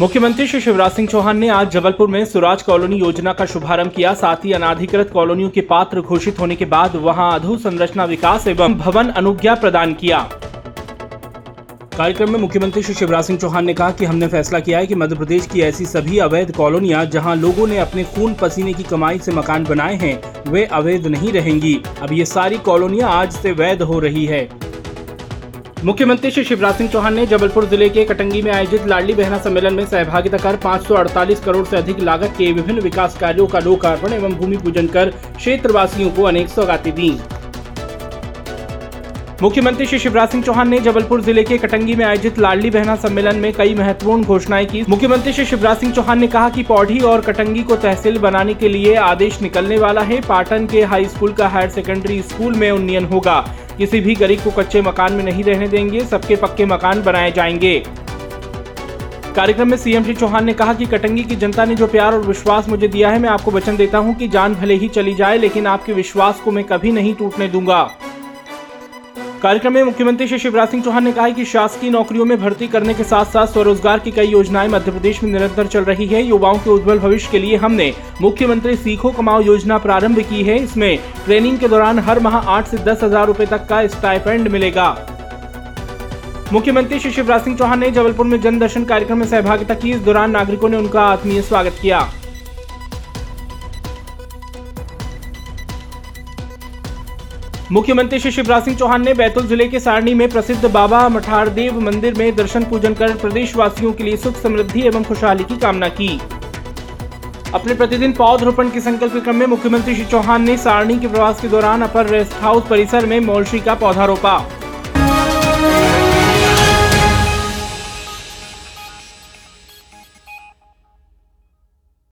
मुख्यमंत्री श्री शिवराज सिंह चौहान ने आज जबलपुर में सुराज कॉलोनी योजना का शुभारंभ किया। साथ ही अनाधिकृत कॉलोनियों के पात्र घोषित होने के बाद वहाँ अधोसंरचना विकास एवं भवन अनुज्ञा प्रदान किया। कार्यक्रम में मुख्यमंत्री श्री शिवराज सिंह चौहान ने कहा कि हमने फैसला किया है कि मध्य प्रदेश की ऐसी सभी अवैध कॉलोनियाँ जहाँ लोगों ने अपने खून पसीने की कमाई से मकान बनाए हैं, वे अवैध नहीं रहेंगी। अब ये सारी कॉलोनियाँ आज से वैध हो रही है। मुख्यमंत्री श्री शिवराज सिंह चौहान ने जबलपुर ज़िले के कटंगी में आयोजित लाडली बहना सम्मेलन में सहभागिता कर 548 करोड़ से अधिक लागत के विभिन्न विकास कार्यों का लोकार्पण एवं भूमि पूजन कर क्षेत्रवासियों को अनेक सौगातें दी। मुख्यमंत्री श्री शिवराज सिंह चौहान ने जबलपुर ज़िले के कटंगी में आयोजित लाडली बहना सम्मेलन में कई महत्वपूर्ण घोषणाएँ की। मुख्यमंत्री श्री शिवराज सिंह चौहान ने कहा कि पौड़ी और कटंगी को तहसील बनाने के लिए आदेश निकलने वाला है। पाटन के हाई स्कूल का हायर सेकेंडरी स्कूल में उन्नयन होगा। किसी भी गरीब को कच्चे मकान में नहीं रहने देंगे, सबके पक्के मकान बनाए जाएँगे। कार्यक्रम में सीएम श्री चौहान ने कहा कि कटंगी की जनता ने जो प्यार और विश्वास मुझे दिया है, मैं आपको वचन देता हूँ कि जान भले ही चली जाए, लेकिन आपके विश्वास को मैं कभी नहीं टूटने दूँगा। कार्यक्रम में मुख्यमंत्री श्री शिवराज सिंह चौहान ने कहा कि शासकीय नौकरियों में भर्ती करने के साथ साथ स्वरोजगार की कई योजनाएँ मध्य प्रदेश में निरंतर चल रही है। युवाओं के उज्जवल भविष्य के लिए हमने मुख्यमंत्री सीखो कमाओ योजना प्रारंभ की है। इसमें ट्रेनिंग के दौरान हर माह आठ से दस हज़ार रूपए तक का स्टाइपेंड मिलेगा। मुख्यमंत्री श्री शिवराज सिंह चौहान ने जबलपुर में जन दर्शन कार्यक्रम में सहभागिता की। इस दौरान नागरिकों ने उनका आत्मीय स्वागत किया। मुख्यमंत्री श्री शिवराज सिंह चौहान ने बैतूल ज़िले के सारणी में प्रसिद्ध बाबा मठारदेव मंदिर में दर्शन पूजन कर प्रदेशवासियों के लिए सुख समृद्धि एवं खुशहाली की कामना की। अपने प्रतिदिन पौधरोपण के संकल्प क्रम में मुख्यमंत्री श्री चौहान ने सारणी के प्रवास के दौरान अपर रेस्ट हाउस परिसर में मौलशी का पौधा रोपा।